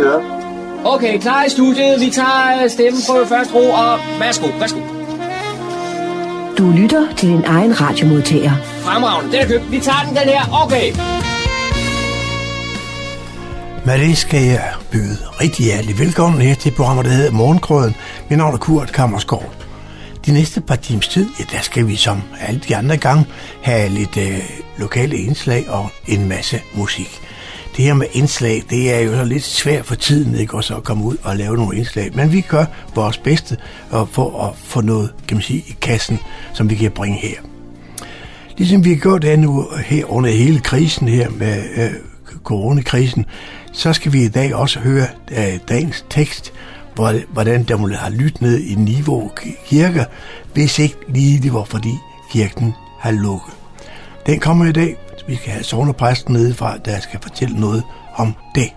Vi kører. Okay, klar i studiet. Vi tager stemmen på første ro, og værsgo, værsgo. Du lytter til din egen radiomodtager. Fremragende, den er købt. Vi tager den, den her. Okay. Med det skal jeg byde rigtig hjertelig velkommen her til programmet, der hedder Morgenkrøden. Mit navn er Kurt Kammerskov. De næste par times tid, ja, der skal vi som alle de andre gange have lidt øh, lokale indslag og en masse musik. Det her med indslag, det er jo så lidt svært for tiden, ikke? Også at komme ud og lave nogle indslag. Men vi gør vores bedste for at få noget, kan man sige, i kassen, som vi kan bringe her. Ligesom vi har gjort det nu her under hele krisen her med øh, coronakrisen, så skal vi i dag også høre øh, dagens tekst, hvordan der må have lyttet ned i niveau Kirke, hvis ikke lige det var fordi kirken har lukket. Den kommer i dag. Vi skal have sovnepræsten nedefra, der skal fortælle noget om det.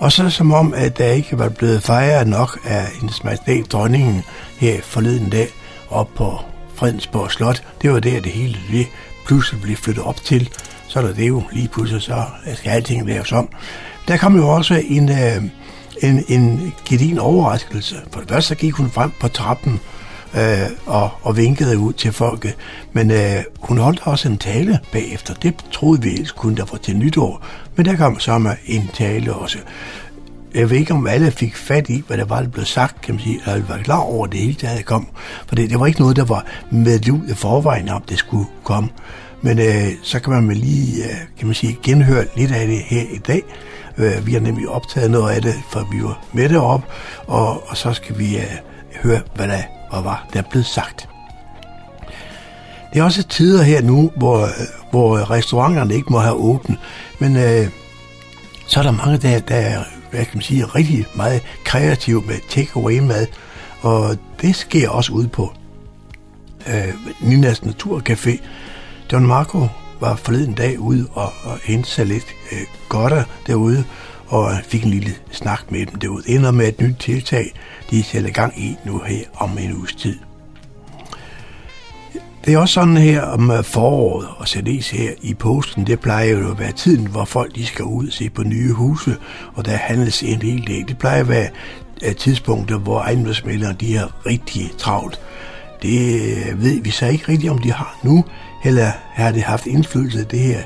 Og så som om, at der ikke var blevet fejret nok af hendes majestæt dronningen her forleden dag op på Fredensborg Slot. Det var der, det hele det pludselig blev flyttet op til. Så er der det jo lige pludselig, så skal alting laves om. Der kom jo også en, øh, en, en gedin overraskelse. For det første så gik hun frem på trappen øh, og, og vinkede ud til folket. Men øh, hun holdt også en tale bagefter. Det troede vi ellers kun der var til nytår. Men der kom så med en tale også. Jeg ved ikke, om alle fik fat i, hvad der var, der blev sagt, kan man sige, eller var klar over det hele taget kom. For det, det var ikke noget, der var med ud i forvejen, om det skulle komme. Men øh, så kan man lige, øh, kan man sige, genhøre lidt af det her i dag. Øh, vi har nemlig optaget noget af det, for vi var med det op, og, og så skal vi øh, høre, hvad der og var der blevet sagt. Det er også tider her nu, hvor, hvor restauranterne ikke må have åbent, men øh, så er der mange, der, der er hvad kan man sige, rigtig meget kreative med take-away-mad, og det sker også ud på øh, Ninas Naturcafé. Don Marco var forleden dag ude og, og hente sig lidt øh, godter derude, og fik en lille snak med dem derude. Ender med et nyt tiltag, de sætter gang i nu her om en uges tid. Det er også sådan her om øh, foråret, og særdeles her i posten, det plejer jo at være tiden, hvor folk de skal ud og se på nye huse, og der handles en hel del. Det plejer at være øh, tidspunkter, hvor ejendomsmælderne de er rigtig travlt. Det øh, ved vi så ikke rigtigt, om de har nu, eller har det haft indflydelse af det her?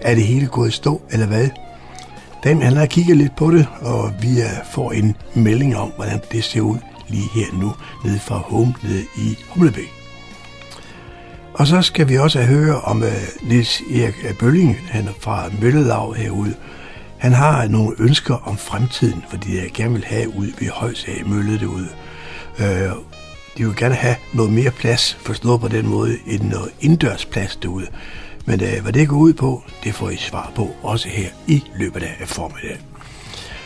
Er det hele gået stå, eller hvad? Dan, han har kigget lidt på det, og vi får en melding om, hvordan det ser ud lige her nu, nede fra Home, nede i Humlebæk. Og så skal vi også høre om uh, Niels Erik øh, Bølling, han er fra Møllelav herude. Han har nogle ønsker om fremtiden, fordi jeg gerne vil have ud ved Højsag Mølle derude. Uh, de vil gerne have noget mere plads, forstået på den måde, end noget indendørsplads derude. Men øh, hvad det går ud på, det får I svar på, også her i løbet af formiddagen.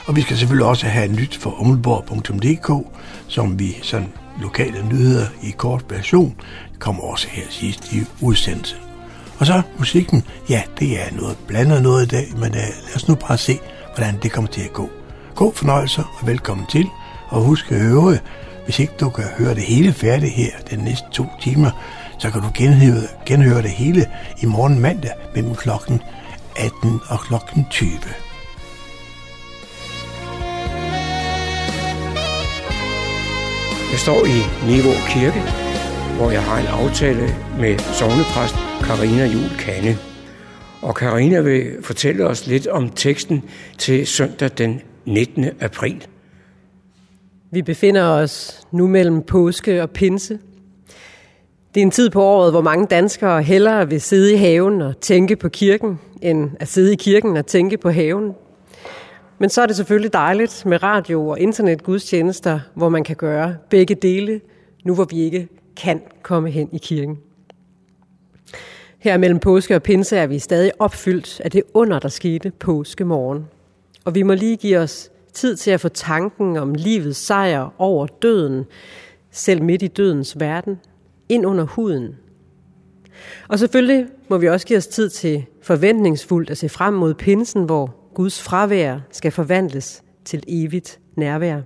Og vi skal selvfølgelig også have nyt for ummelborg.dk, som vi sådan lokale nyheder i kort version kommer også her sidst i udsendelsen. Og så musikken, ja, det er noget blandet noget i dag, men øh, lad os nu bare se, hvordan det kommer til at gå. God fornøjelse og velkommen til, og husk at høre, hvis ikke du kan høre det hele færdigt her den næste to timer, så kan du genhøre, genhøre det hele i morgen mandag mellem klokken 18 og klokken 20. Jeg står i Niveau Kirke, hvor jeg har en aftale med sovnepræst Karina Jul Kanne. Og Karina vil fortælle os lidt om teksten til søndag den 19. april. Vi befinder os nu mellem påske og pinse. Det er en tid på året, hvor mange danskere hellere vil sidde i haven og tænke på kirken, end at sidde i kirken og tænke på haven. Men så er det selvfølgelig dejligt med radio og internetgudstjenester, hvor man kan gøre begge dele, nu hvor vi ikke kan komme hen i kirken. Her mellem påske og pinse er vi stadig opfyldt af det under, der skete påske morgen. Og vi må lige give os tid til at få tanken om livets sejr over døden, selv midt i dødens verden, ind under huden. Og selvfølgelig må vi også give os tid til forventningsfuldt at se frem mod pinsen, hvor Guds fravær skal forvandles til evigt nærvær.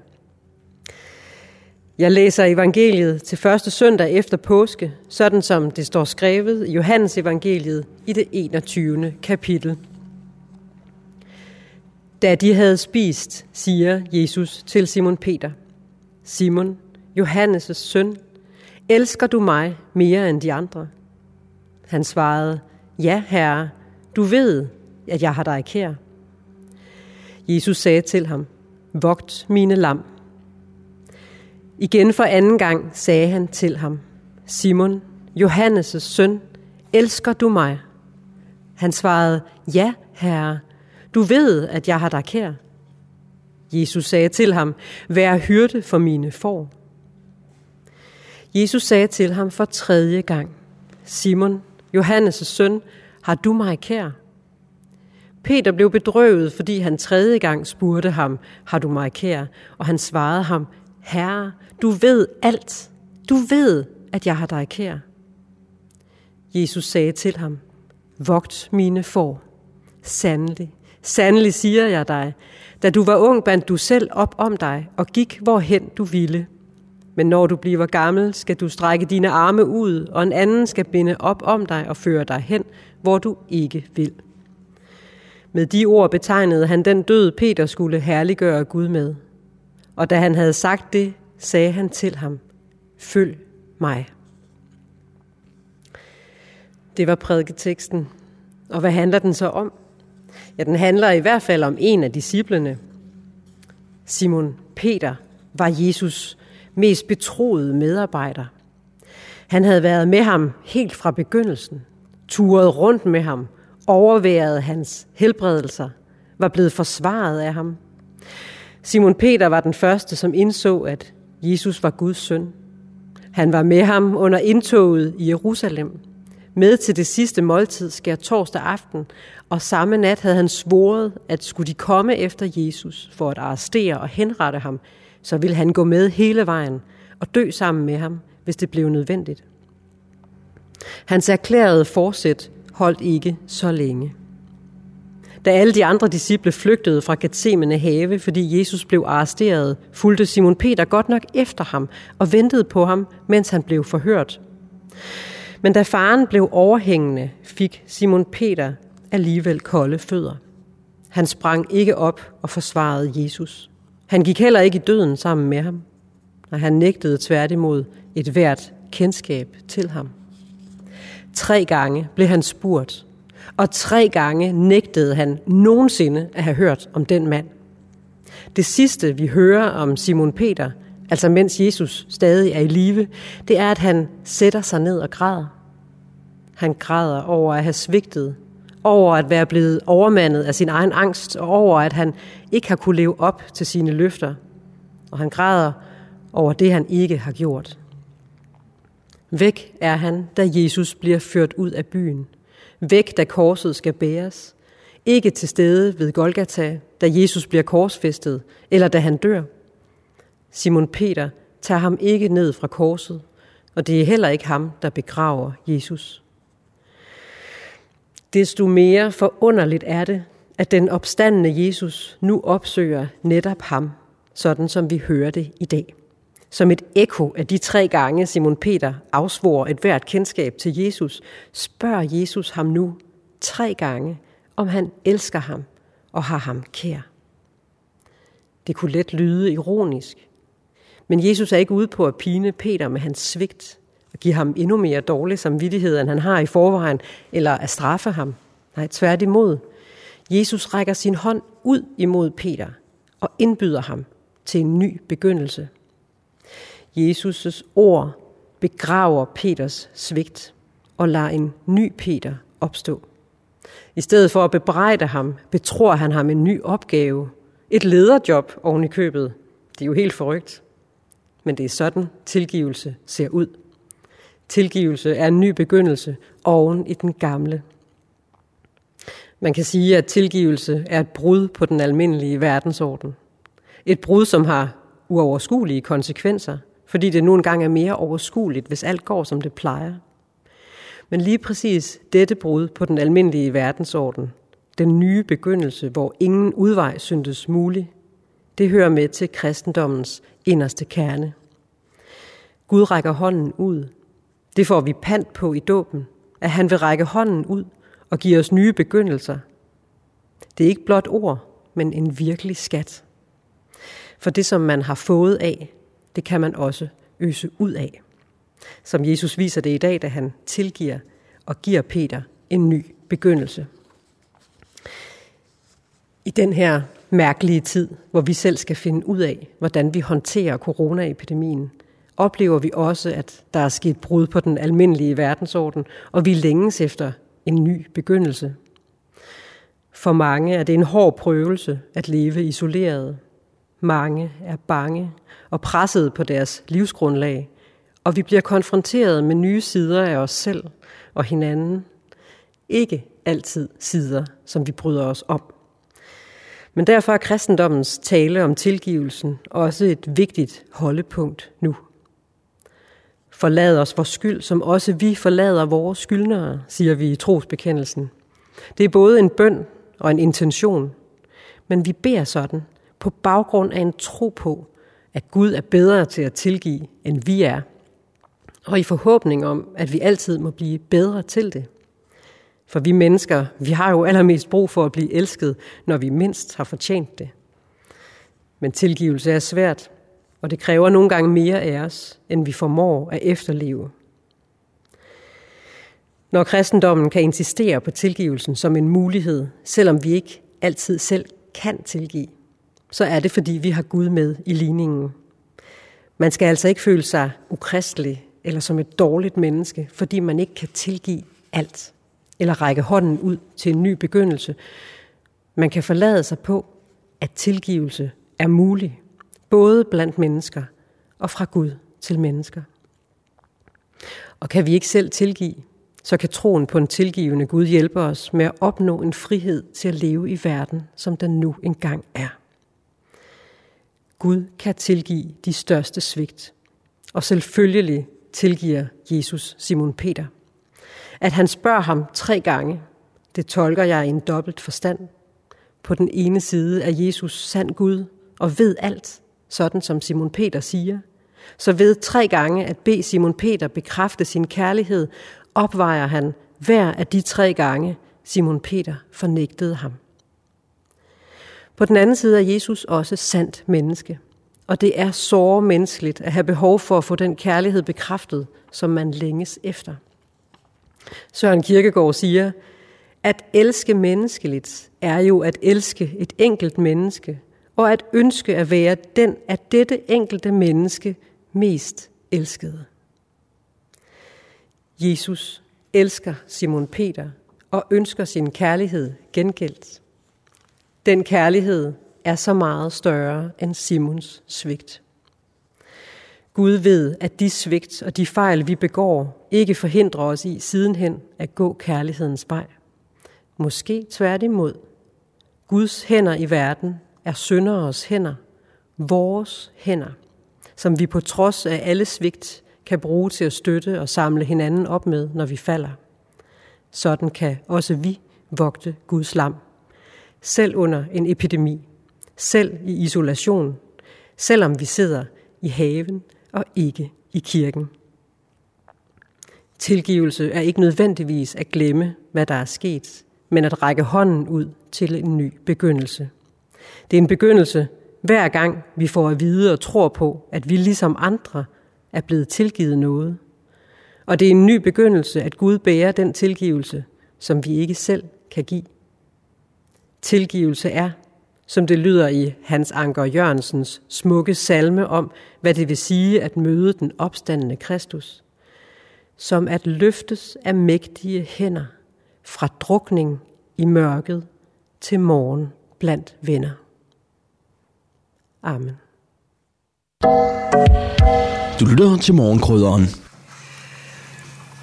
Jeg læser evangeliet til første søndag efter påske, sådan som det står skrevet i Johannes evangeliet i det 21. kapitel. Da de havde spist, siger Jesus til Simon Peter, Simon, Johannes' søn, elsker du mig mere end de andre? Han svarede, ja herre, du ved, at jeg har dig kær. Jesus sagde til ham, vogt mine lam. Igen for anden gang sagde han til ham, Simon, Johannes' søn, elsker du mig? Han svarede, ja herre, du ved, at jeg har dig kær. Jesus sagde til ham, vær hyrde for mine får. Jesus sagde til ham for tredje gang, Simon, Johannes' søn, har du mig kær? Peter blev bedrøvet, fordi han tredje gang spurgte ham, har du mig kær? Og han svarede ham, Herre, du ved alt. Du ved, at jeg har dig kær. Jesus sagde til ham, vogt mine får. Sandelig, sandelig siger jeg dig, da du var ung, bandt du selv op om dig og gik hvorhen du ville. Men når du bliver gammel, skal du strække dine arme ud, og en anden skal binde op om dig og føre dig hen, hvor du ikke vil. Med de ord betegnede han den død, Peter skulle herliggøre Gud med. Og da han havde sagt det, sagde han til ham, følg mig. Det var prædiketeksten. Og hvad handler den så om? Ja, den handler i hvert fald om en af disciplene. Simon Peter var Jesus mest betroede medarbejder. Han havde været med ham helt fra begyndelsen, turet rundt med ham, overværet hans helbredelser, var blevet forsvaret af ham. Simon Peter var den første, som indså, at Jesus var Guds søn. Han var med ham under indtoget i Jerusalem, med til det sidste måltid skær torsdag aften, og samme nat havde han svoret, at skulle de komme efter Jesus for at arrestere og henrette ham, så ville han gå med hele vejen og dø sammen med ham, hvis det blev nødvendigt. Hans erklærede forsæt holdt ikke så længe. Da alle de andre disciple flygtede fra Gethsemane have, fordi Jesus blev arresteret, fulgte Simon Peter godt nok efter ham og ventede på ham, mens han blev forhørt. Men da faren blev overhængende, fik Simon Peter alligevel kolde fødder. Han sprang ikke op og forsvarede Jesus. Han gik heller ikke i døden sammen med ham, og han nægtede tværtimod et hvert kendskab til ham. Tre gange blev han spurgt, og tre gange nægtede han nogensinde at have hørt om den mand. Det sidste, vi hører om Simon Peter, altså mens Jesus stadig er i live, det er, at han sætter sig ned og græder. Han græder over at have svigtet, over at være blevet overmandet af sin egen angst, og over at han ikke har kunne leve op til sine løfter. Og han græder over det, han ikke har gjort. Væk er han, da Jesus bliver ført ud af byen. Væk, da korset skal bæres. Ikke til stede ved Golgata, da Jesus bliver korsfæstet, eller da han dør. Simon Peter tager ham ikke ned fra korset, og det er heller ikke ham, der begraver Jesus. Desto mere forunderligt er det, at den opstandende Jesus nu opsøger netop ham, sådan som vi hører det i dag. Som et ekko af de tre gange Simon Peter afsvor et hvert kendskab til Jesus, spørger Jesus ham nu tre gange, om han elsker ham og har ham kær. Det kunne let lyde ironisk, men Jesus er ikke ude på at pine Peter med hans svigt og give ham endnu mere dårlig samvittighed, end han har i forvejen, eller at straffe ham. Nej, tværtimod. Jesus rækker sin hånd ud imod Peter og indbyder ham til en ny begyndelse. Jesus' ord begraver Peters svigt og lader en ny Peter opstå. I stedet for at bebrejde ham, betror han ham en ny opgave. Et lederjob oven i købet. Det er jo helt forrygt. Men det er sådan, tilgivelse ser ud. Tilgivelse er en ny begyndelse oven i den gamle. Man kan sige, at tilgivelse er et brud på den almindelige verdensorden. Et brud, som har uoverskuelige konsekvenser – fordi det nu engang er mere overskueligt, hvis alt går, som det plejer. Men lige præcis dette brud på den almindelige verdensorden, den nye begyndelse, hvor ingen udvej syntes mulig, det hører med til kristendommens inderste kerne. Gud rækker hånden ud. Det får vi pant på i dåben, at han vil række hånden ud og give os nye begyndelser. Det er ikke blot ord, men en virkelig skat. For det, som man har fået af, det kan man også øse ud af. Som Jesus viser det i dag, da han tilgiver og giver Peter en ny begyndelse. I den her mærkelige tid, hvor vi selv skal finde ud af, hvordan vi håndterer coronaepidemien, oplever vi også, at der er sket brud på den almindelige verdensorden, og vi længes efter en ny begyndelse. For mange er det en hård prøvelse at leve isoleret. Mange er bange og presset på deres livsgrundlag, og vi bliver konfronteret med nye sider af os selv og hinanden. Ikke altid sider, som vi bryder os om. Men derfor er kristendommens tale om tilgivelsen også et vigtigt holdepunkt nu. Forlad os vores skyld, som også vi forlader vores skyldnere, siger vi i trosbekendelsen. Det er både en bøn og en intention, men vi beder sådan på baggrund af en tro på, at Gud er bedre til at tilgive, end vi er, og i forhåbning om, at vi altid må blive bedre til det. For vi mennesker, vi har jo allermest brug for at blive elsket, når vi mindst har fortjent det. Men tilgivelse er svært, og det kræver nogle gange mere af os, end vi formår at efterleve. Når kristendommen kan insistere på tilgivelsen som en mulighed, selvom vi ikke altid selv kan tilgive, så er det fordi vi har Gud med i ligningen. Man skal altså ikke føle sig ukristelig eller som et dårligt menneske, fordi man ikke kan tilgive alt eller række hånden ud til en ny begyndelse. Man kan forlade sig på, at tilgivelse er mulig, både blandt mennesker og fra Gud til mennesker. Og kan vi ikke selv tilgive, så kan troen på en tilgivende Gud hjælpe os med at opnå en frihed til at leve i verden, som den nu engang er. Gud kan tilgive de største svigt, og selvfølgelig tilgiver Jesus Simon Peter. At han spørger ham tre gange, det tolker jeg i en dobbelt forstand. På den ene side er Jesus sand Gud og ved alt, sådan som Simon Peter siger. Så ved tre gange at bede Simon Peter bekræfte sin kærlighed, opvejer han hver af de tre gange, Simon Peter fornægtede ham. På den anden side er Jesus også sandt menneske. Og det er såre menneskeligt at have behov for at få den kærlighed bekræftet, som man længes efter. Søren Kirkegaard siger, at elske menneskeligt er jo at elske et enkelt menneske, og at ønske at være den af dette enkelte menneske mest elskede. Jesus elsker Simon Peter og ønsker sin kærlighed gengældt. Den kærlighed er så meget større end Simons svigt. Gud ved, at de svigt og de fejl, vi begår, ikke forhindrer os i sidenhen at gå kærlighedens vej. Måske tværtimod. Guds hænder i verden er synderes hænder, vores hænder, som vi på trods af alle svigt kan bruge til at støtte og samle hinanden op med, når vi falder. Sådan kan også vi vogte Guds lam, selv under en epidemi, selv i isolation, selvom vi sidder i haven og ikke i kirken. Tilgivelse er ikke nødvendigvis at glemme, hvad der er sket, men at række hånden ud til en ny begyndelse. Det er en begyndelse, hver gang vi får at vide og tror på, at vi ligesom andre er blevet tilgivet noget. Og det er en ny begyndelse, at Gud bærer den tilgivelse, som vi ikke selv kan give. Tilgivelse er, som det lyder i Hans Anker Jørgensens smukke salme om, hvad det vil sige at møde den opstandende Kristus. Som at løftes af mægtige hænder fra drukning i mørket til morgen blandt venner. Amen. Du lytter til morgenkrydderen.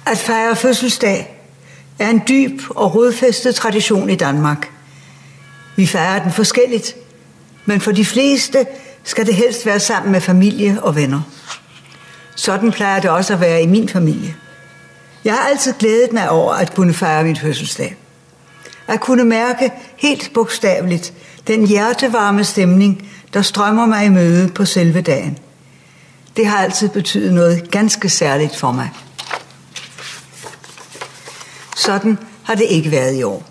At fejre fødselsdag er en dyb og rodfæstet tradition i Danmark – vi fejrer den forskelligt, men for de fleste skal det helst være sammen med familie og venner. Sådan plejer det også at være i min familie. Jeg har altid glædet mig over at kunne fejre min fødselsdag. At kunne mærke helt bogstaveligt den hjertevarme stemning, der strømmer mig i møde på selve dagen. Det har altid betydet noget ganske særligt for mig. Sådan har det ikke været i år.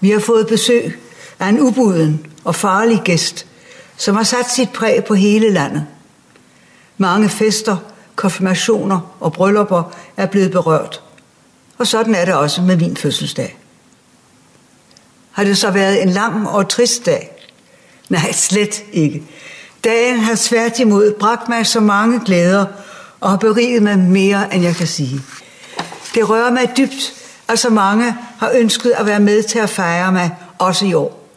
Vi har fået besøg af en ubuden og farlig gæst, som har sat sit præg på hele landet. Mange fester, konfirmationer og bryllupper er blevet berørt. Og sådan er det også med min fødselsdag. Har det så været en lang og trist dag? Nej, slet ikke. Dagen har svært imod bragt mig så mange glæder og har beriget mig mere, end jeg kan sige. Det rører mig dybt, at så mange har ønsket at være med til at fejre mig, også i år.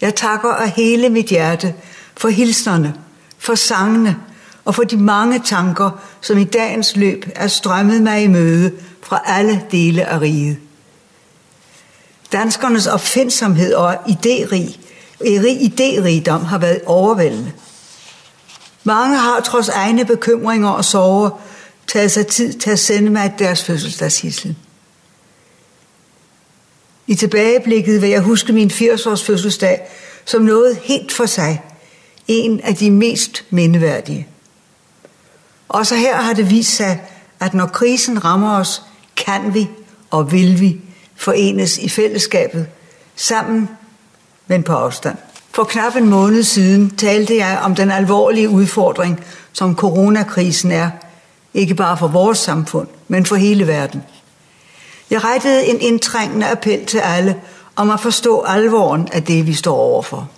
Jeg takker af hele mit hjerte for hilsnerne, for sangene og for de mange tanker, som i dagens løb er strømmet mig i møde fra alle dele af riget. Danskernes opfindsomhed og idérig, idérigdom har været overvældende. Mange har trods egne bekymringer og sorger taget sig tid til at sende mig deres fødselsdagshissel. I tilbageblikket vil jeg huske min 80-års fødselsdag som noget helt for sig. En af de mest mindeværdige. Også her har det vist sig, at når krisen rammer os, kan vi og vil vi forenes i fællesskabet, sammen, men på afstand. For knap en måned siden talte jeg om den alvorlige udfordring, som coronakrisen er, ikke bare for vores samfund, men for hele verden. Jeg rettede en indtrængende appel til alle om at forstå alvoren af det, vi står overfor.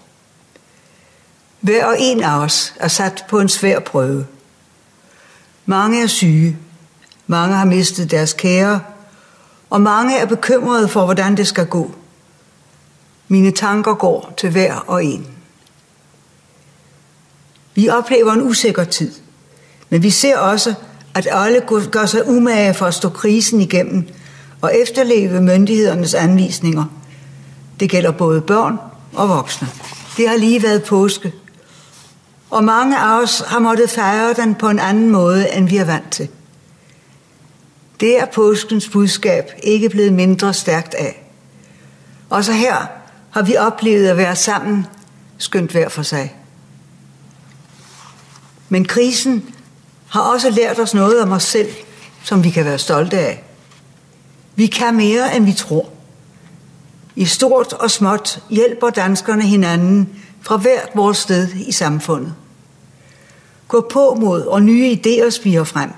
Hver og en af os er sat på en svær prøve. Mange er syge, mange har mistet deres kære, og mange er bekymrede for, hvordan det skal gå. Mine tanker går til hver og en. Vi oplever en usikker tid, men vi ser også, at alle gør sig umage for at stå krisen igennem og efterleve myndighedernes anvisninger. Det gælder både børn og voksne. Det har lige været påske, og mange af os har måttet fejre den på en anden måde, end vi er vant til. Det er påskens budskab ikke blevet mindre stærkt af. Også her har vi oplevet at være sammen, skønt hver for sig. Men krisen har også lært os noget om os selv, som vi kan være stolte af. Vi kan mere, end vi tror. I stort og småt hjælper danskerne hinanden fra hvert vores sted i samfundet. Gå på mod, og nye idéer spiger frem.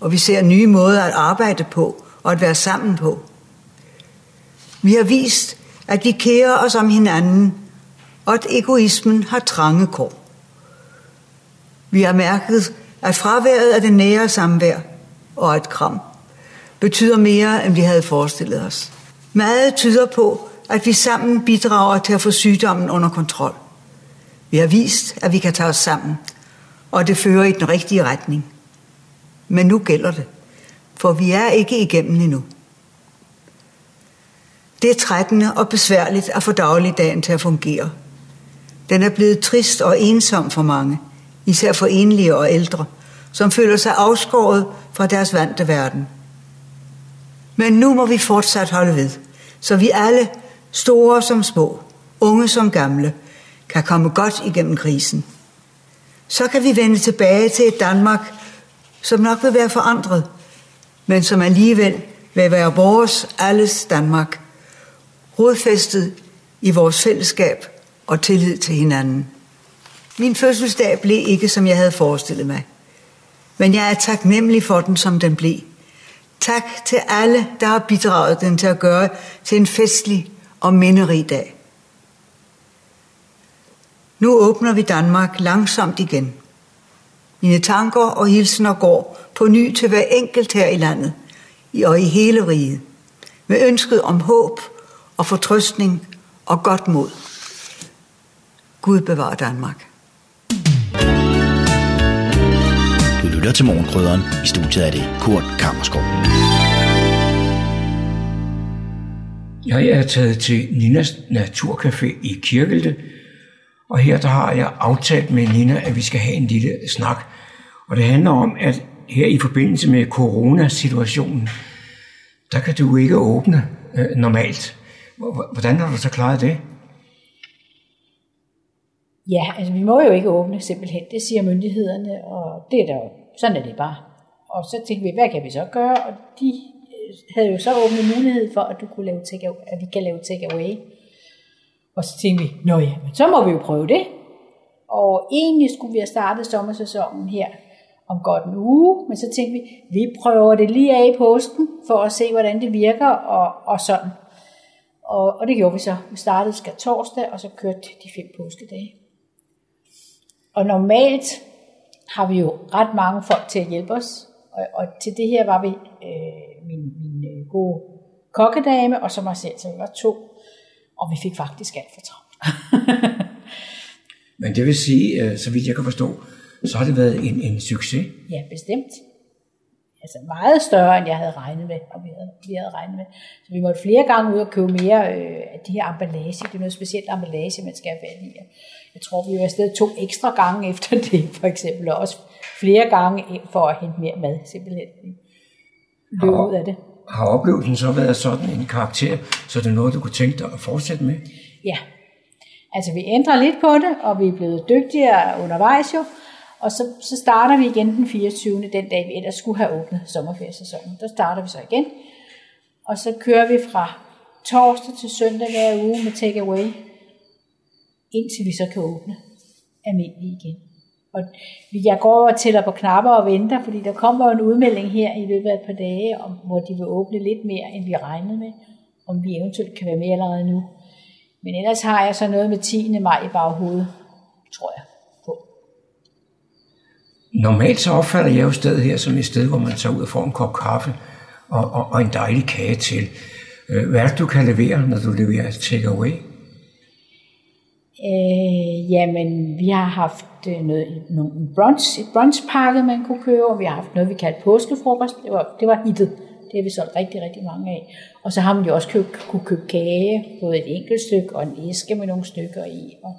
Og vi ser nye måder at arbejde på og at være sammen på. Vi har vist, at vi kærer os om hinanden, og at egoismen har trange kår. Vi har mærket, at fraværet af det nære samvær og et kram betyder mere, end vi havde forestillet os. Meget tyder på, at vi sammen bidrager til at få sygdommen under kontrol. Vi har vist, at vi kan tage os sammen, og det fører i den rigtige retning. Men nu gælder det, for vi er ikke igennem endnu. Det er trættende og besværligt at få dagligdagen til at fungere. Den er blevet trist og ensom for mange, især for enlige og ældre, som føler sig afskåret fra deres vante verden. Men nu må vi fortsat holde ved, så vi alle, store som små, unge som gamle, kan komme godt igennem krisen. Så kan vi vende tilbage til et Danmark, som nok vil være forandret, men som alligevel vil være vores alles Danmark, rodfæstet i vores fællesskab og tillid til hinanden. Min fødselsdag blev ikke, som jeg havde forestillet mig. Men jeg er taknemmelig for den, som den blev. Tak til alle, der har bidraget den til at gøre til en festlig og minderig dag. Nu åbner vi Danmark langsomt igen. Mine tanker og hilsener går på ny til hver enkelt her i landet og i hele riget. Med ønsket om håb og fortrøstning og godt mod. Gud bevarer Danmark. Du lytter til morgenkrydderen. I studiet er det Kurt Kammerskov. Jeg er taget til Ninas Naturcafé i Kirkelte, og her der har jeg aftalt med Nina, at vi skal have en lille snak. Og det handler om, at her i forbindelse med coronasituationen, der kan du ikke åbne øh, normalt. Hvordan har du så klaret det? Ja, altså vi må jo ikke åbne simpelthen, det siger myndighederne, og det er der jo, sådan er det bare. Og så tænkte vi, hvad kan vi så gøre? Og de øh, havde jo så åbnet mulighed for, at, du kunne lave take, at vi kan lave take away. Og så tænkte vi, nå ja, men så må vi jo prøve det. Og egentlig skulle vi have startet sommersæsonen her om godt en uge, men så tænkte vi, vi prøver det lige af i påsken, for at se, hvordan det virker, og, og sådan. Og, og det gjorde vi så. Vi startede skal torsdag, og så kørte de fem påskedage. Og normalt har vi jo ret mange folk til at hjælpe os, og, og til det her var vi øh, min, min øh, gode kokkedame, og så mig selv, så vi var to, og vi fik faktisk alt for travlt. Men det vil sige, øh, så vidt jeg kan forstå, så har det været en, en succes. Ja, bestemt. Altså meget større, end jeg havde regnet med, og vi havde, vi havde regnet med. Så vi måtte flere gange ud og købe mere øh, af de her emballage. Det er noget specielt emballage, man skal have fat i. Jeg tror, vi var afsted to ekstra gange efter det, for eksempel, og også flere gange for at hente mere mad, simpelthen. Løb ud af det. Har oplevelsen så været sådan en karakter, så det er noget, du kunne tænke dig at fortsætte med? Ja. Altså, vi ændrer lidt på det, og vi er blevet dygtigere undervejs jo. Og så, så starter vi igen den 24. den dag, vi ellers skulle have åbnet sommerferiesæsonen. Der starter vi så igen. Og så kører vi fra torsdag til søndag hver uge med takeaway, indtil vi så kan åbne almindeligt igen. Og jeg går og tæller på knapper og venter, fordi der kommer en udmelding her i løbet af et par dage, om, hvor de vil åbne lidt mere, end vi regnede med, om vi eventuelt kan være med allerede nu. Men ellers har jeg så noget med 10. maj i baghovedet, tror jeg. Normalt så opfatter jeg jo stedet her som et sted, hvor man tager ud og får en kop kaffe og, og, og en dejlig kage til. Øh, hvad er det, du kan levere, når du leverer takeaway? Øh, jamen, vi har haft øh, noget, nogle brunch, et brunchpakke, man kunne købe, og vi har haft noget, vi kaldte påskefrokost. Det var, det var hittet. Det har vi solgt rigtig, rigtig mange af. Og så har man jo også køb, kunne købe kage, både et enkelt stykke og en æske med nogle stykker i. Og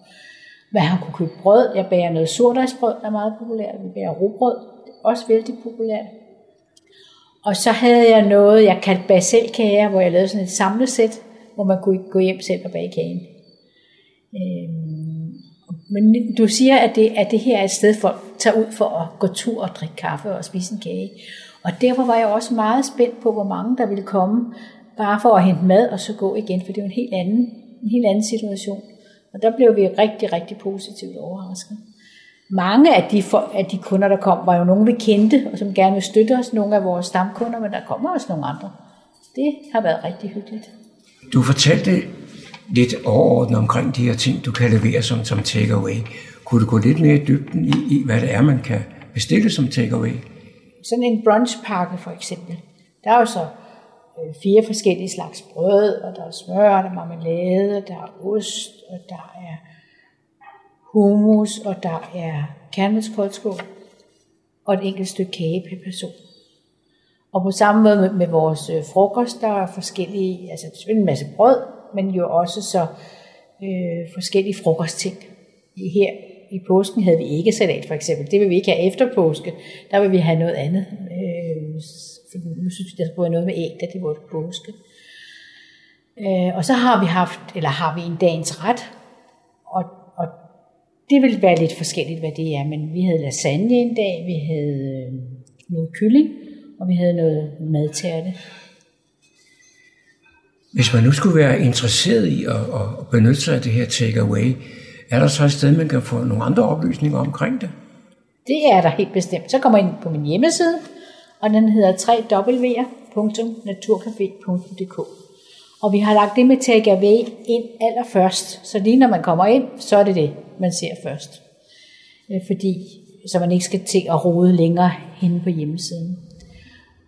man har kunne købe brød. Jeg bager noget surdejsbrød, der er meget populært. Vi bager robrød, også vældig populært. Og så havde jeg noget, jeg kaldte baselkager, hvor jeg lavede sådan et samlesæt, hvor man kunne gå hjem selv og bage kagen. Øhm, men du siger, at det, at det her er et sted, folk tager ud for at gå tur og drikke kaffe og spise en kage. Og derfor var jeg også meget spændt på, hvor mange der ville komme, bare for at hente mad og så gå igen, for det er jo en helt anden, en helt anden situation. Og der blev vi rigtig, rigtig positivt overrasket. Mange af de, for, af de kunder, der kom, var jo nogen, vi kendte, og som gerne vil støtte os, nogle af vores stamkunder, men der kommer også nogle andre. Det har været rigtig hyggeligt. Du fortalte lidt overordnet omkring de her ting, du kan levere som, som takeaway. Kunne du gå lidt mere i dybden i, i, hvad det er, man kan bestille som takeaway? Sådan en brunchpakke for eksempel. Der er jo så øh, fire forskellige slags brød, og der er smør, der er marmelade, der er ost, og der er hummus, og der er kernelskoldskål, og et enkelt stykke kage per person. Og på samme måde med, med vores øh, frokost, der er forskellige, altså selvfølgelig en masse brød, men jo også så øh, forskellige frokostting. Her i påsken havde vi ikke salat for eksempel. Det vil vi ikke have efter påske. Der vil vi have noget andet. Øh, fordi nu synes vi, der skulle være noget med æg, da det var påske. Øh, og så har vi haft, eller har vi en dagens ret, og, og det vil være lidt forskelligt, hvad det er, men vi havde lasagne en dag, vi havde øh, noget kylling, og vi havde noget madtærte. Hvis man nu skulle være interesseret i at, at benytte sig af det her takeaway, er der så et sted, man kan få nogle andre oplysninger omkring det? Det er der helt bestemt. Så kommer ind på min hjemmeside, og den hedder www.naturcafé.dk. Og vi har lagt det med takeaway ind allerførst, så lige når man kommer ind, så er det det, man ser først. Øh, fordi, så man ikke skal til at rode længere hen på hjemmesiden.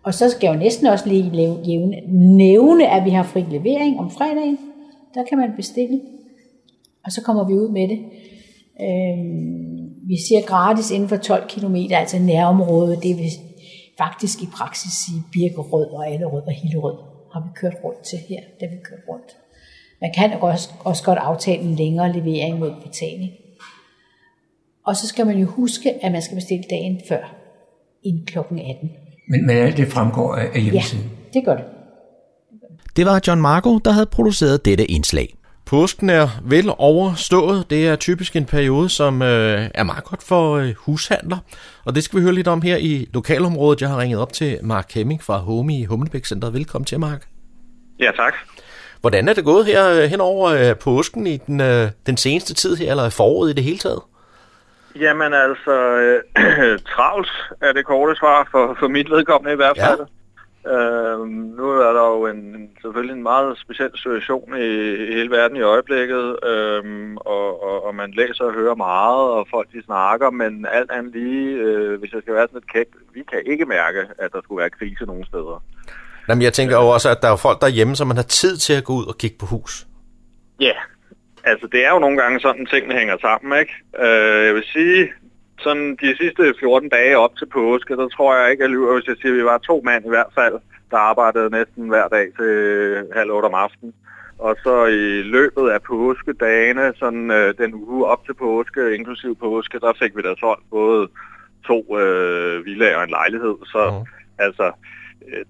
Og så skal jeg jo næsten også lige nævne, nævne, at vi har fri levering om fredagen. Der kan man bestille, og så kommer vi ud med det. Øhm, vi siger gratis inden for 12 km, altså nærområdet. Det vil faktisk i praksis sige Birkerød og Allerød og Hillerød har vi kørt rundt til her, da vi kørt rundt. Man kan også, også godt aftale en længere levering mod betaling. Og så skal man jo huske, at man skal bestille dagen før, inden kl. 18. Men, men alt det fremgår af, af hjemmesiden? Ja, det gør det. Det var John Marco, der havde produceret dette indslag. Påsken er vel overstået. Det er typisk en periode, som øh, er meget godt for øh, hushandler. Og det skal vi høre lidt om her i lokalområdet. Jeg har ringet op til Mark Hemming fra Home i Humlebæk Center. Velkommen til, Mark. Ja, tak. Hvordan er det gået her øh, hen over øh, påsken i den, øh, den seneste tid her, eller foråret i det hele taget? Jamen altså, øh, travlt er det korte svar for, for mit vedkommende i hvert fald. Ja. Øh, nu er der jo en, selvfølgelig en meget speciel situation i, i hele verden i øjeblikket, øh, og, og, og man læser og hører meget, og folk de snakker, men alt andet lige, øh, hvis jeg skal være sådan et kæk, vi kan ikke mærke, at der skulle være krise nogen steder. Jamen, jeg tænker jo også, at der er folk derhjemme, som man har tid til at gå ud og kigge på hus. Ja, yeah. Altså det er jo nogle gange sådan, tingene hænger sammen, ikke? Øh, jeg vil sige, sådan de sidste 14 dage op til påske, der tror jeg ikke, at lyver, hvis jeg siger, at vi var to mand i hvert fald, der arbejdede næsten hver dag til halv otte om aftenen. Og så i løbet af påskedagene, sådan øh, den uge op til påske, inklusiv påske, der fik vi da solgt både to øh, villager og en lejlighed. Så mm. altså,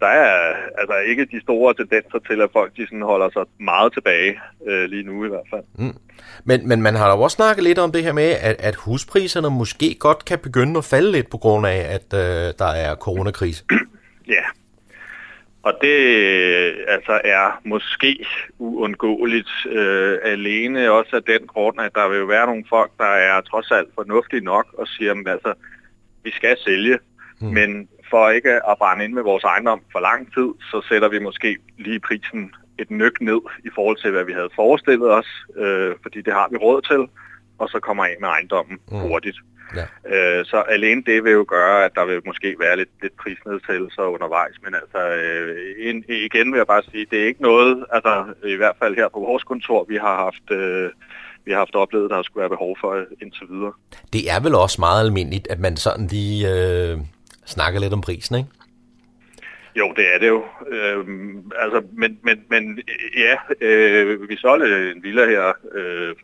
der er altså ikke de store tendenser til, at folk de sådan holder sig meget tilbage øh, lige nu i hvert fald. Mm. Men, men man har jo også snakket lidt om det her med, at, at huspriserne måske godt kan begynde at falde lidt på grund af, at øh, der er coronakrise. ja, og det altså er måske uundgåeligt øh, alene også af den grund, at der vil jo være nogle folk, der er trods alt fornuftige nok og siger, at altså, vi skal sælge, mm. men for ikke at brænde ind med vores ejendom for lang tid, så sætter vi måske lige prisen et nyk ned i forhold til, hvad vi havde forestillet os, øh, fordi det har vi råd til, og så kommer af med ejendommen mm. hurtigt. Ja. Øh, så alene det vil jo gøre, at der vil måske være lidt, lidt prisnedsættelser undervejs, men altså øh, en, igen vil jeg bare sige, det er ikke noget, altså i hvert fald her på vores kontor, vi har haft... Øh, vi har haft oplevet, der skulle være behov for indtil videre. Det er vel også meget almindeligt, at man sådan lige øh, snakker lidt om prisen, ikke? Jo, det er det jo. Øhm, altså, men, men, men ja, øh, vi solgte en villa her øh,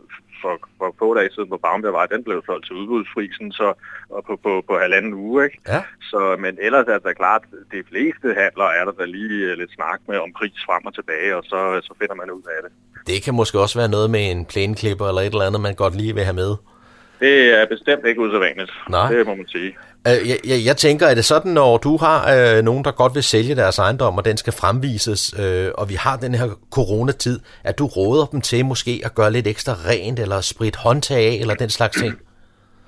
for, for få dage siden på Bavnbjergvej. Den blev solgt til udbudsfrisen så, og på, på, på halvanden uge. Ikke? Ja. Så, men ellers er det klart, de fleste handler er der da lige øh, lidt snak med om pris frem og tilbage, og så, så finder man ud af det. Det kan måske også være noget med en plæneklipper eller et eller andet, man godt lige vil have med. Det er bestemt ikke usædvanligt. Nej. Det må man sige. Øh, jeg, jeg, jeg tænker, er det sådan, når du har øh, nogen, der godt vil sælge deres ejendom, og den skal fremvises, øh, og vi har den her coronatid, at du råder dem til måske at gøre lidt ekstra rent, eller sprit håndtag af, eller den slags ting?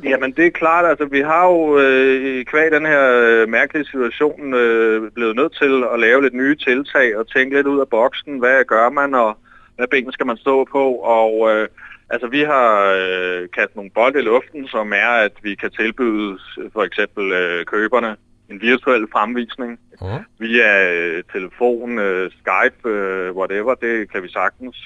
Jamen det er klart, altså vi har jo øh, kvæg den her øh, mærkelige situation øh, blevet nødt til at lave lidt nye tiltag og tænke lidt ud af boksen, hvad gør man, og hvad ben skal man stå på, og øh, Altså, vi har øh, kastet nogle bolde i luften, som er, at vi kan tilbyde for eksempel øh, køberne en virtuel fremvisning uh-huh. via øh, telefon, øh, Skype, øh, whatever, det kan vi sagtens.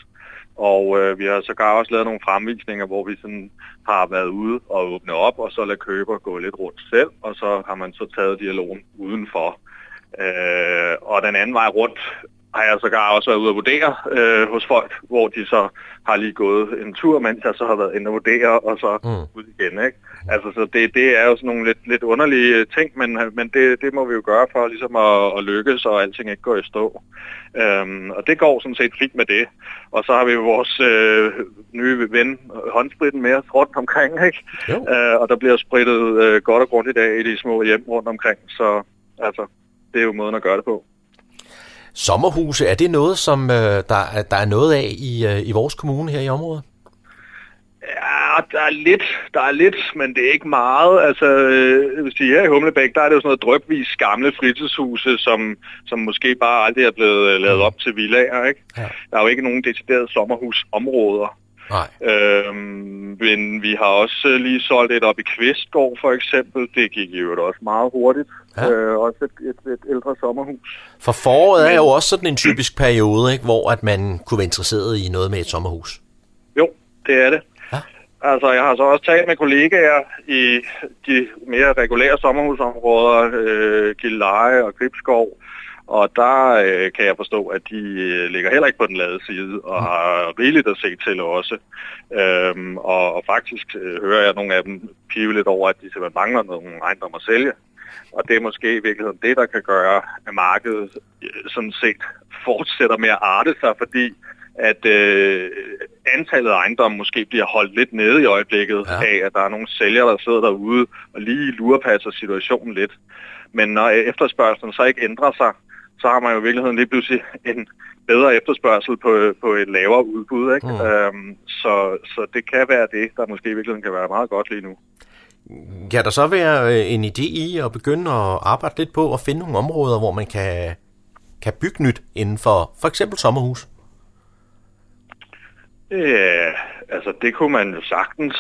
Og øh, vi har sågar også lavet nogle fremvisninger, hvor vi sådan har været ude og åbne op, og så lade køber gå lidt rundt selv, og så har man så taget dialogen udenfor. Øh, og den anden vej rundt har jeg sågar også været ude at vurdere øh, hos folk, hvor de så har lige gået en tur, mens jeg så har været inde og vurdere, og så mm. ud igen. Ikke? Altså, så det, det er jo sådan nogle lidt, lidt underlige ting, men, men det, det må vi jo gøre for ligesom at, at lykkes, og alting ikke går i stå. Øhm, og det går sådan set fint med det. Og så har vi jo vores øh, nye ven, håndspritten, med os rundt omkring, ikke? Øh, og der bliver sprittet øh, godt og grundigt af i de små hjem rundt omkring, så altså, det er jo måden at gøre det på. Sommerhuse, er det noget, som øh, der, der er noget af i, øh, i vores kommune her i området? Ja, der er lidt, der er lidt, men det er ikke meget. Altså, øh, hvis de her i Humlebæk, der er det jo sådan noget drøbvis gamle fritidshuse, som, som måske bare aldrig er blevet øh, lavet op til villager, ikke? Ja. Der er jo ikke nogen deciderede sommerhusområder. Nej. Øhm, men vi har også lige solgt et op i Kvistgård for eksempel. Det gik jo også meget hurtigt. Ja. Øh, også et, et, et ældre sommerhus. For foråret er jo også sådan en typisk periode, ikke, hvor at man kunne være interesseret i noget med et sommerhus. Jo, det er det. Ja. Altså, jeg har så også talt med kollegaer i de mere regulære sommerhusområder, øh, Gilleleje og Gribskov, og der øh, kan jeg forstå, at de øh, ligger heller ikke på den lade side, og mm. har rigeligt at se til også. Øhm, og, og faktisk øh, hører jeg nogle af dem pive lidt over, at de simpelthen mangler nogle ejendom at sælge. Og det er måske i virkeligheden det, der kan gøre, at markedet øh, sådan set fortsætter med at arte sig, fordi at øh, antallet af ejendomme måske bliver holdt lidt nede i øjeblikket ja. af, at der er nogle sælgere, der sidder derude og lige lurepasser situationen lidt. Men når efterspørgselen så ikke ændrer sig, så har man jo i virkeligheden lige pludselig en bedre efterspørgsel på, på et lavere udbud. Ikke? Mm. Øhm, så, så det kan være det, der måske i virkeligheden kan være meget godt lige nu. Kan der så være øh, en idé i at begynde at arbejde lidt på at finde nogle områder, hvor man kan, kan bygge nyt inden for for eksempel sommerhus? Ja, altså det kunne man jo sagtens.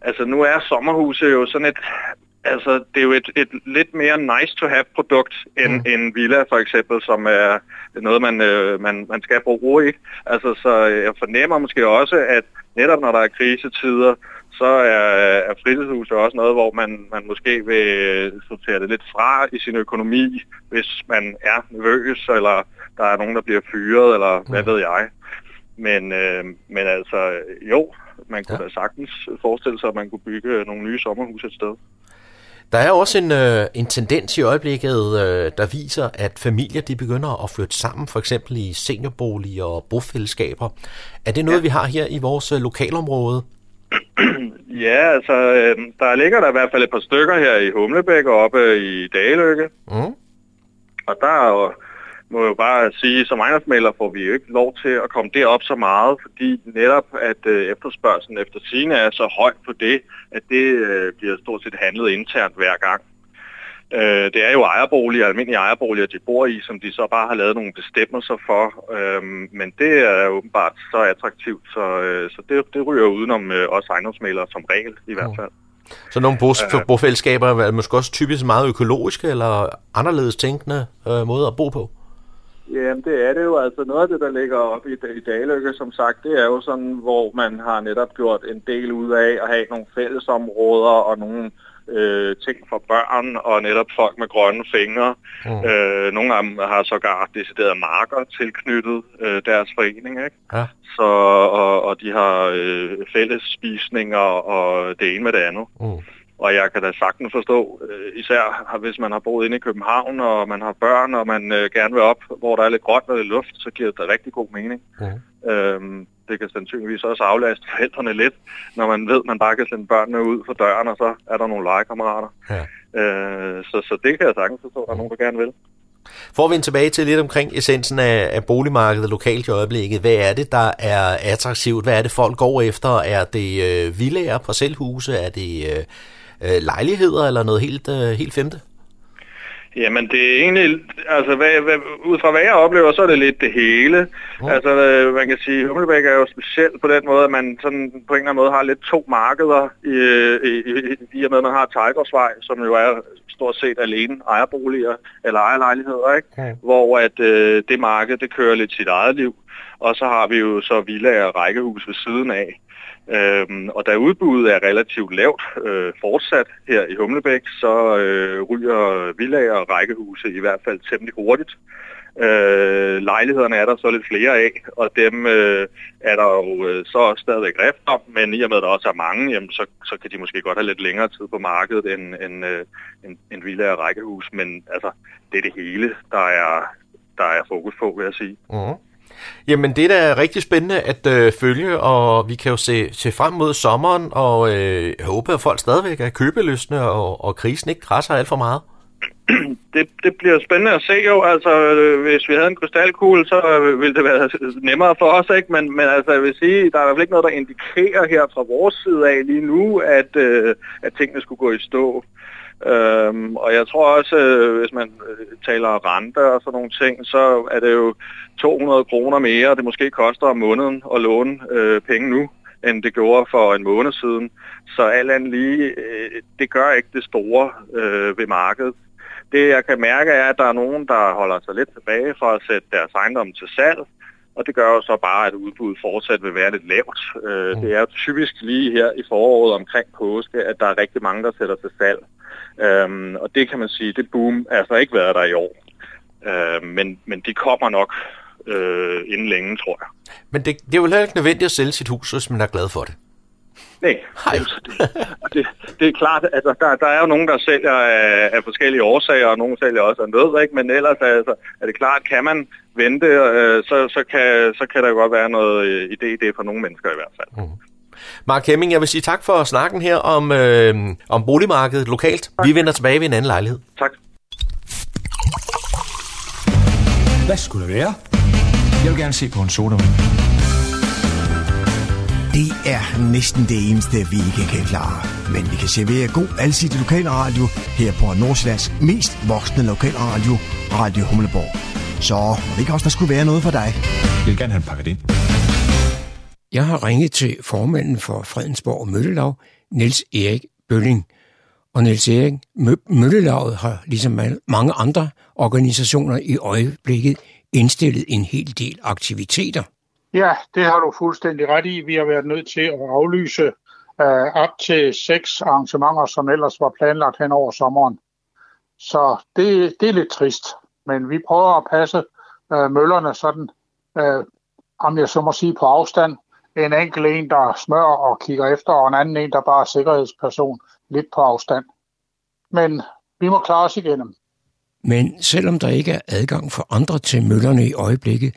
Altså nu er sommerhuse jo sådan et, altså det er jo et, et lidt mere nice to have produkt end mm. en villa for eksempel, som er noget man, øh, man, man skal bruge, ikke? Altså så jeg fornemmer måske også, at netop når der er krisetider, så er, er fritidshuse også noget, hvor man, man måske vil sortere det lidt fra i sin økonomi, hvis man er nervøs, eller der er nogen, der bliver fyret, eller hvad mm. ved jeg. Men, øh, men altså, jo, man kunne ja. da sagtens forestille sig, at man kunne bygge nogle nye sommerhuse et sted. Der er også en, øh, en tendens i øjeblikket, øh, der viser, at familier de begynder at flytte sammen, for eksempel i seniorboliger og bofællesskaber. Er det noget, ja. vi har her i vores øh, lokalområde? ja, altså, øh, der ligger der i hvert fald et par stykker her i Humlebæk og oppe i Daløkke. Mm. Og der er jo må jo bare sige, som ejendomsmælder får vi jo ikke lov til at komme derop så meget, fordi netop at øh, efterspørgselen efter sine er så høj på det, at det øh, bliver stort set handlet internt hver gang. Øh, det er jo ejerboliger, almindelige ejerboliger, de bor i, som de så bare har lavet nogle bestemmelser for. Øh, men det er åbenbart så attraktivt, så, øh, så det, det ryger udenom øh, os ejendomsmælere som regel i hvert fald. Så nogle bo- bofællesskaber er måske også typisk meget økologiske eller anderledes tænkende øh, måder at bo på? Jamen det er det jo. Altså noget af det, der ligger op i, i Daløkke, som sagt, det er jo sådan, hvor man har netop gjort en del ud af at have nogle fællesområder og nogle øh, ting for børn og netop folk med grønne fingre. Mm. Øh, nogle af dem har sågar decideret marker tilknyttet øh, deres forening. Ikke? Ja. Så, og, og de har øh, fælles spisninger og det ene med det andet. Mm. Og jeg kan da sagtens forstå, øh, især hvis man har boet inde i København, og man har børn, og man øh, gerne vil op, hvor der er lidt grønt og lidt luft, så giver det rigtig god mening. Mm. Øhm, det kan sandsynligvis også aflaste forældrene lidt, når man ved, at man bare kan sende børnene ud for døren, og så er der nogle legekammerater. Ja. Øh, så, så det kan jeg sagtens forstå, at der er nogen, der gerne vil. Får vi en tilbage til lidt omkring essensen af, af boligmarkedet lokalt i øjeblikket. Hvad er det, der er attraktivt? Hvad er det, folk går efter? Er det øh, villager, parcelhuse? Er det øh, øh, lejligheder eller noget helt, øh, helt femte? Jamen det er egentlig, altså hvad, hvad, ud fra hvad jeg oplever, så er det lidt det hele. Mm. Altså øh, man kan sige, Hummelbæk er jo specielt på den måde, at man sådan på en eller anden måde har lidt to markeder i, i, i, i og med, at man har Tigersvej, som jo er stort set alene ejerboliger eller ejerlejligheder, ikke? Mm. hvor at øh, det marked, det kører lidt sit eget liv. Og så har vi jo så villager og rækkehus ved siden af. Øhm, og da udbuddet er relativt lavt øh, fortsat her i Humlebæk, så øh, ryger villager og rækkehuse i hvert fald temmelig hurtigt. Øh, lejlighederne er der så lidt flere af, og dem øh, er der jo øh, så stadigvæk rift om, men i og med, at der også er mange, jamen, så, så kan de måske godt have lidt længere tid på markedet end, end, øh, end, end villa og rækkehus, men altså, det er det hele, der er, der er fokus på, vil jeg sige. Uh-huh. Jamen, det er da rigtig spændende at øh, følge, og vi kan jo se, se frem mod sommeren, og øh, håbe, at folk stadigvæk er købeløsne, og, og krisen ikke krasser alt for meget. Det, det bliver spændende at se jo. Altså, øh, hvis vi havde en krystalkugle, så øh, ville det være nemmere for os, ikke? Men, men altså, jeg vil sige, der er i hvert fald ikke noget, der indikerer her fra vores side af lige nu, at, øh, at tingene skulle gå i stå. Øhm, og jeg tror også, øh, hvis man øh, taler rente og sådan nogle ting, så er det jo 200 kroner mere, det måske koster om måneden at låne øh, penge nu, end det gjorde for en måned siden. Så alt andet lige, øh, det gør ikke det store øh, ved markedet. Det jeg kan mærke er, at der er nogen, der holder sig lidt tilbage for at sætte deres ejendom til salg, og det gør jo så bare, at udbuddet fortsat vil være lidt lavt. Øh, mm. Det er jo typisk lige her i foråret omkring påske, at der er rigtig mange, der sætter til salg. Øhm, og det kan man sige, det boom er altså ikke været der i år. Øh, men, men de kommer nok øh, inden længe, tror jeg. Men det, det er jo heller ikke nødvendigt at sælge sit hus, hvis man er glad for det. Nej, det, det, det er klart, at altså, der, der er jo nogen, der sælger af, af forskellige årsager, og nogen sælger også af nød, ikke? men ellers altså, er det klart, kan man vente, øh, så, så, kan, så kan der godt være noget øh, idé i det for nogle mennesker i hvert fald. Mm. Mark Hemming, jeg vil sige tak for snakken her om, øh, om boligmarkedet lokalt. Tak. Vi vender tilbage ved en anden lejlighed. Tak. Hvad skulle det være? Jeg vil gerne se på en sodavand. Det er næsten det eneste, vi ikke kan klare. Men vi kan servere god alsidig lokalradio her på Nordsjællands mest voksne lokalradio, Radio Humleborg. Så må det ikke også, der skulle være noget for dig? Jeg vil gerne have en pakket ind. Jeg har ringet til formanden for Fredensborg Møllelav, Niels Erik Bølling. Og Niels Erik, Møllelavet har ligesom mange andre organisationer i øjeblikket indstillet en hel del aktiviteter. Ja, det har du fuldstændig ret i. Vi har været nødt til at aflyse øh, op til seks arrangementer, som ellers var planlagt hen over sommeren. Så det, det er lidt trist, men vi prøver at passe øh, møllerne sådan, øh, om jeg så må sige, på afstand. En enkelt en, der smører og kigger efter, og en anden en, der bare er sikkerhedsperson lidt på afstand. Men vi må klare os igennem. Men selvom der ikke er adgang for andre til møllerne i øjeblikket,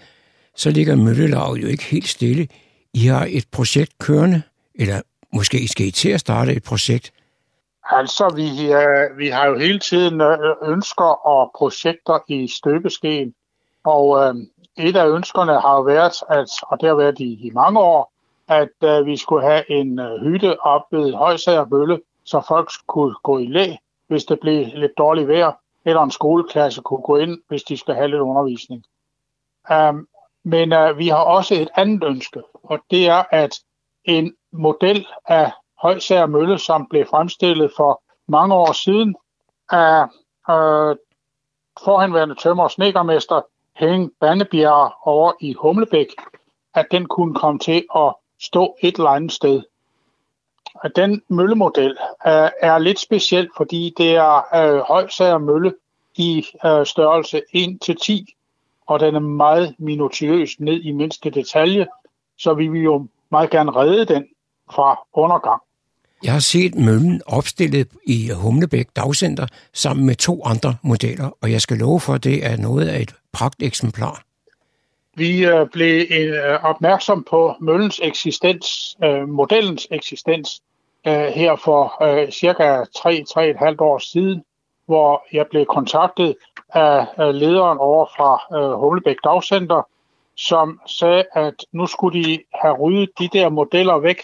så ligger Møllelaget jo ikke helt stille. I har et projekt kørende, eller måske skal I til at starte et projekt. Altså, vi, øh, vi har jo hele tiden øh, ønsker og projekter i støbeskeen, og øh, et af ønskerne har jo været, at, og det har været i, i mange år, at øh, vi skulle have en øh, hytte op ved Højsager Bølle, så folk kunne gå i læ, hvis det blev lidt dårligt vejr, eller en skoleklasse kunne gå ind, hvis de skal have lidt undervisning. Um, men uh, vi har også et andet ønske, og det er, at en model af Højsager Mølle, som blev fremstillet for mange år siden af uh, forhenværende tømmer- og snekermester Henning Bannebjerg over i Humlebæk, at den kunne komme til at stå et eller andet sted. Den møllemodel øh, er lidt speciel, fordi det er øh, Højsager Mølle i øh, størrelse 1-10, og den er meget minutiøs ned i mindste detalje, så vi vil jo meget gerne redde den fra undergang. Jeg har set møllen opstillet i Humlebæk Dagcenter sammen med to andre modeller, og jeg skal love for, at det er noget af et pragteksemplar. Vi øh, blev øh, opmærksom på møllens eksistens, øh, modellens eksistens, øh, her for øh, cirka 3-3,5 år siden, hvor jeg blev kontaktet af lederen over fra øh, Humlebæk Dagcenter, som sagde, at nu skulle de have ryddet de der modeller væk,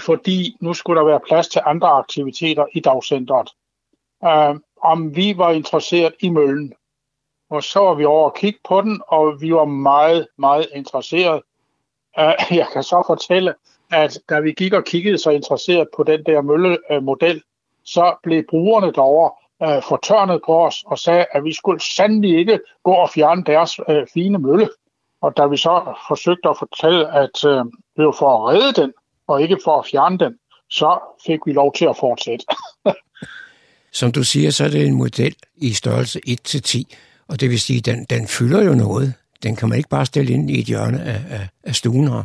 fordi nu skulle der være plads til andre aktiviteter i dagcentret. Om vi var interesseret i møllen. Og så var vi over og kigge på den, og vi var meget, meget interesseret. Øh, jeg kan så fortælle, at da vi gik og kiggede så interesseret på den der møllemodel, øh, så blev brugerne derovre øh, fortørnet på os og sagde, at vi skulle sandelig ikke gå og fjerne deres øh, fine mølle. Og da vi så forsøgte at fortælle, at øh, det var for at redde den, og ikke for at fjerne den, så fik vi lov til at fortsætte. Som du siger, så er det en model i størrelse 1-10, og det vil sige, at den, den fylder jo noget. Den kan man ikke bare stille ind i et hjørne af, af, af stuen her.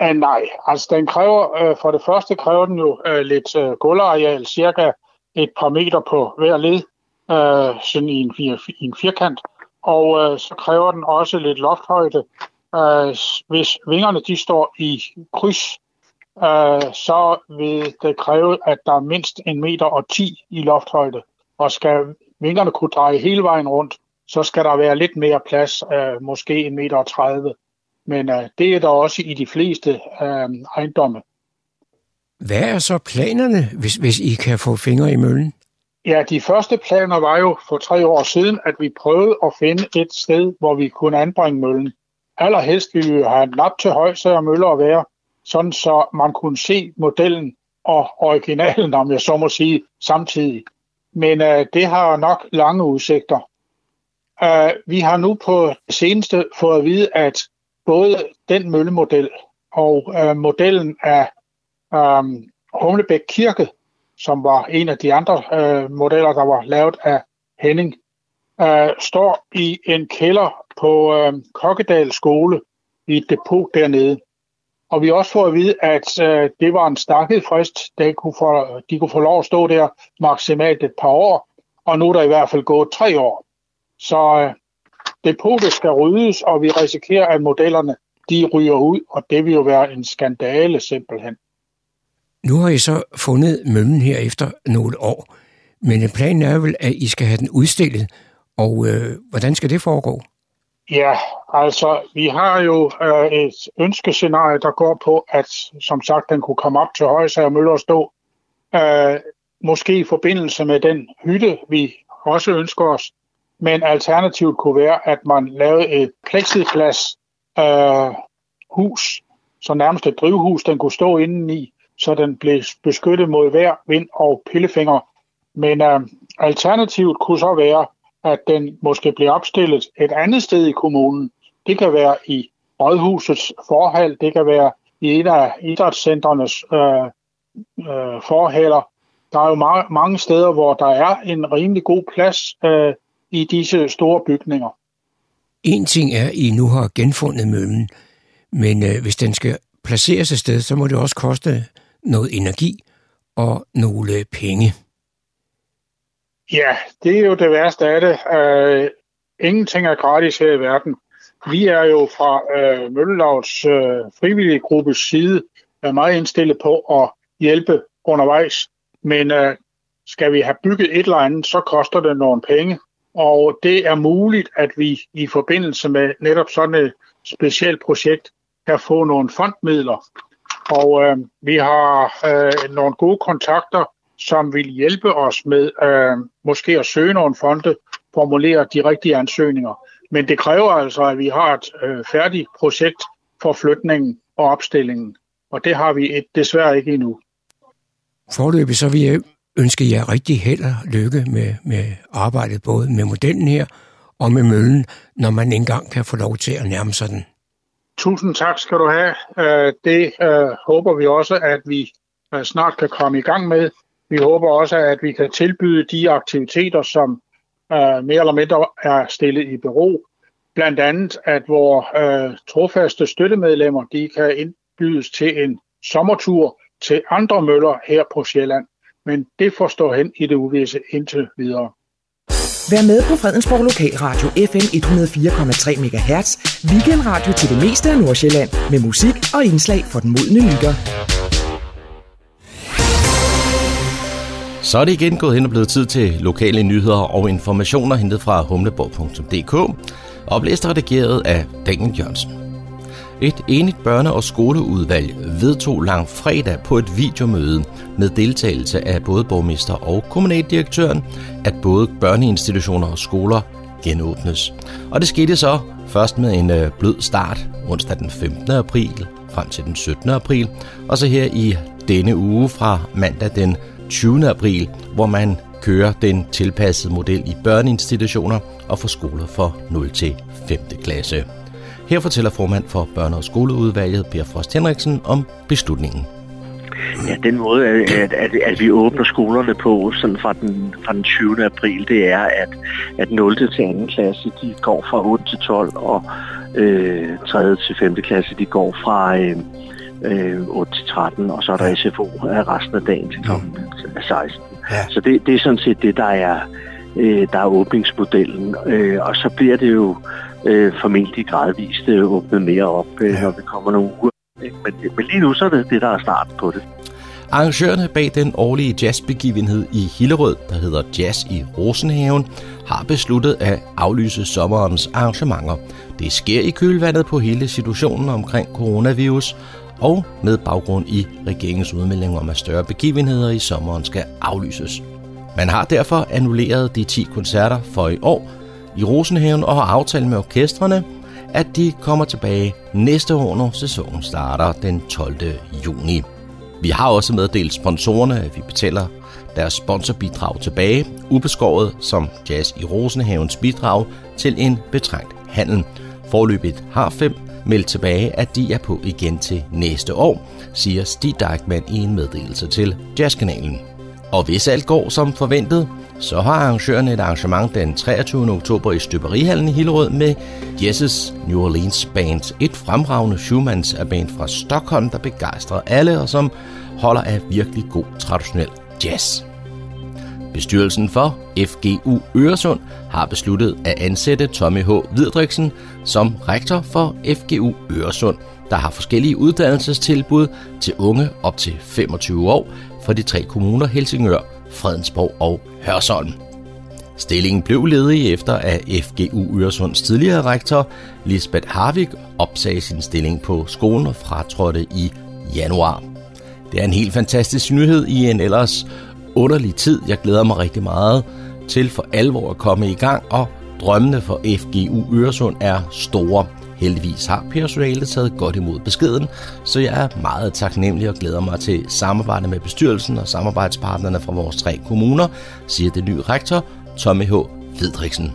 Ja, nej, altså den kræver, øh, for det første kræver den jo øh, lidt øh, gulvareal, cirka et par meter på hver led, øh, sådan i en, fir, i en firkant. Og øh, så kræver den også lidt lofthøjde. Øh, hvis vingerne de står i kryds, øh, så vil det kræve, at der er mindst en meter og 10 i lofthøjde. Og skal vingerne kunne dreje hele vejen rundt, så skal der være lidt mere plads, uh, måske en meter og 30. Men uh, det er der også i de fleste uh, ejendomme. Hvad er så planerne, hvis, hvis I kan få fingre i møllen? Ja, de første planer var jo for tre år siden, at vi prøvede at finde et sted, hvor vi kunne anbringe møllen. Allerhelst ville vi have en lap til højsager møller at være, sådan så man kunne se modellen og originalen, om jeg så må sige, samtidig. Men uh, det har nok lange udsigter. Uh, vi har nu på seneste fået at vide, at både den møllemodel og uh, modellen af um, Humlebæk Kirke, som var en af de andre uh, modeller, der var lavet af Henning, uh, står i en kælder på uh, Kokkedal skole i et depot dernede. Og vi har også fået at vide, at uh, det var en stakket frist. De kunne, få, de kunne få lov at stå der maksimalt et par år, og nu er der i hvert fald gået tre år. Så uh, depotet skal ryddes, og vi risikerer, at modellerne de ryger ud, og det vil jo være en skandale simpelthen. Nu har I så fundet møllen her efter nogle år, men planen er vel, at I skal have den udstillet, og øh, hvordan skal det foregå? Ja, altså vi har jo øh, et ønskescenarie, der går på, at som sagt, den kunne komme op til Højsager Møller og stå. Øh, måske i forbindelse med den hytte, vi også ønsker os. Men alternativet kunne være, at man lavede et plexiglas øh, hus, så nærmest et drivhus, den kunne stå indeni, så den blev beskyttet mod vejr, vind og pillefinger. Men øh, alternativet kunne så være, at den måske bliver opstillet et andet sted i kommunen. Det kan være i rådhusets forhal, det kan være i et af idrætscentrenes øh, øh, forhaler. Der er jo mange, mange steder, hvor der er en rimelig god plads øh, i disse store bygninger. En ting er, at I nu har genfundet møllen, men øh, hvis den skal placeres et sted, så må det også koste noget energi og nogle penge. Ja, det er jo det værste af det. Uh, ingenting er gratis her i verden. Vi er jo fra uh, Møllelavs uh, frivillige gruppes side er meget indstillet på at hjælpe undervejs. Men uh, skal vi have bygget et eller andet, så koster det nogle penge. Og det er muligt, at vi i forbindelse med netop sådan et specielt projekt kan få nogle fondmidler. Og øh, vi har øh, nogle gode kontakter som vil hjælpe os med øh, måske at søge nogle fonde, formulere de rigtige ansøgninger. Men det kræver altså, at vi har et øh, færdigt projekt for flytningen og opstillingen. Og det har vi et, desværre ikke endnu. Forløbig så vil jeg øh, ønske jer rigtig held og lykke med, med arbejdet, både med modellen her og med møllen, når man engang kan få lov til at nærme sig den. Tusind tak skal du have. Øh, det øh, håber vi også, at vi øh, snart kan komme i gang med. Vi håber også, at vi kan tilbyde de aktiviteter, som mere eller mindre er stillet i bero. Blandt andet, at vores trofaste støttemedlemmer de kan indbydes til en sommertur til andre møller her på Sjælland. Men det får stå hen i det uvisse indtil videre. Vær med på Fredensborg Lokalradio FM 104,3 MHz. Weekendradio til det meste af Nordsjælland. Med musik og indslag for den modne lytter. Så er det igen gået hen og blevet tid til lokale nyheder og informationer hentet fra humleborg.dk, oplæst og redigeret af Daniel Jørgensen. Et enigt børne- og skoleudvalg vedtog lang fredag på et videomøde med deltagelse af både borgmester og kommunaldirektøren, at både børneinstitutioner og skoler genåbnes. Og det skete så først med en øh, blød start onsdag den 15. april frem til den 17. april, og så her i denne uge fra mandag den 20. april, hvor man kører den tilpassede model i børneinstitutioner og for skoler for 0 til 5. klasse. Her fortæller formand for børne- og skoleudvalget, Per Frost Henriksen, om beslutningen. Ja, den måde, at, at, at vi åbner skolerne på sådan fra, den, fra den 20. april, det er, at, at 0. til 2. klasse, de går fra 8 til 12, og øh, 3. til 5. klasse, de går fra, øh, øh, 8-13, og så er der SFO resten af dagen til kl. 16. Ja. Så det, det er sådan set det, der er, øh, der er åbningsmodellen. Øh, og så bliver det jo øh, formentlig gradvist øh, åbnet mere op, øh, ja. når vi kommer nogle uger. Men, men lige nu så er det det, der er starten på det. Arrangørerne bag den årlige jazzbegivenhed i Hillerød, der hedder Jazz i Rosenhaven, har besluttet at aflyse sommerens arrangementer. Det sker i kølvandet på hele situationen omkring coronavirus, og med baggrund i regeringens udmelding om, at større begivenheder i sommeren skal aflyses. Man har derfor annulleret de 10 koncerter for i år i Rosenhaven og har aftalt med orkestrene, at de kommer tilbage næste år, når sæsonen starter den 12. juni. Vi har også meddelt sponsorerne, at vi betaler deres sponsorbidrag tilbage, ubeskåret som Jazz i Rosenhavens bidrag til en betrængt handel. Forløbet har fem meldt tilbage, at de er på igen til næste år, siger Stig Dijkman i en meddelelse til Jazzkanalen. Og hvis alt går som forventet, så har arrangørerne et arrangement den 23. oktober i Støberihallen i Hillerød med Jesses New Orleans Band. Et fremragende Schumanns band fra Stockholm, der begejstrer alle og som holder af virkelig god traditionel jazz. Bestyrelsen for FGU Øresund har besluttet at ansætte Tommy H. Vidriksen som rektor for FGU Øresund, der har forskellige uddannelsestilbud til unge op til 25 år fra de tre kommuner Helsingør, Fredensborg og Hørsholm. Stillingen blev ledig efter, at FGU Øresunds tidligere rektor, Lisbeth Harvik, opsagde sin stilling på skolen og fratrådte i januar. Det er en helt fantastisk nyhed i en ellers underlig tid. Jeg glæder mig rigtig meget til for alvor at komme i gang, og drømmene for FGU Øresund er store. Heldigvis har personalet taget godt imod beskeden, så jeg er meget taknemmelig og glæder mig til samarbejde med bestyrelsen og samarbejdspartnerne fra vores tre kommuner, siger det nye rektor Tommy H. Fedriksen.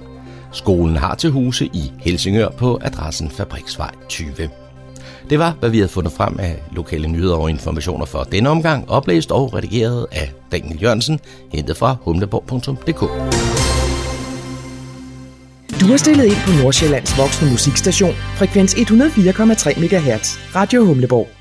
Skolen har til huse i Helsingør på adressen Fabriksvej 20. Det var, hvad vi havde fundet frem af lokale nyheder og informationer for denne omgang, oplæst og redigeret af Daniel Jørgensen, hentet fra humleborg.dk. Du har stillet ind på Nordsjællands voksne musikstation, frekvens 104,3 MHz, Radio Humleborg.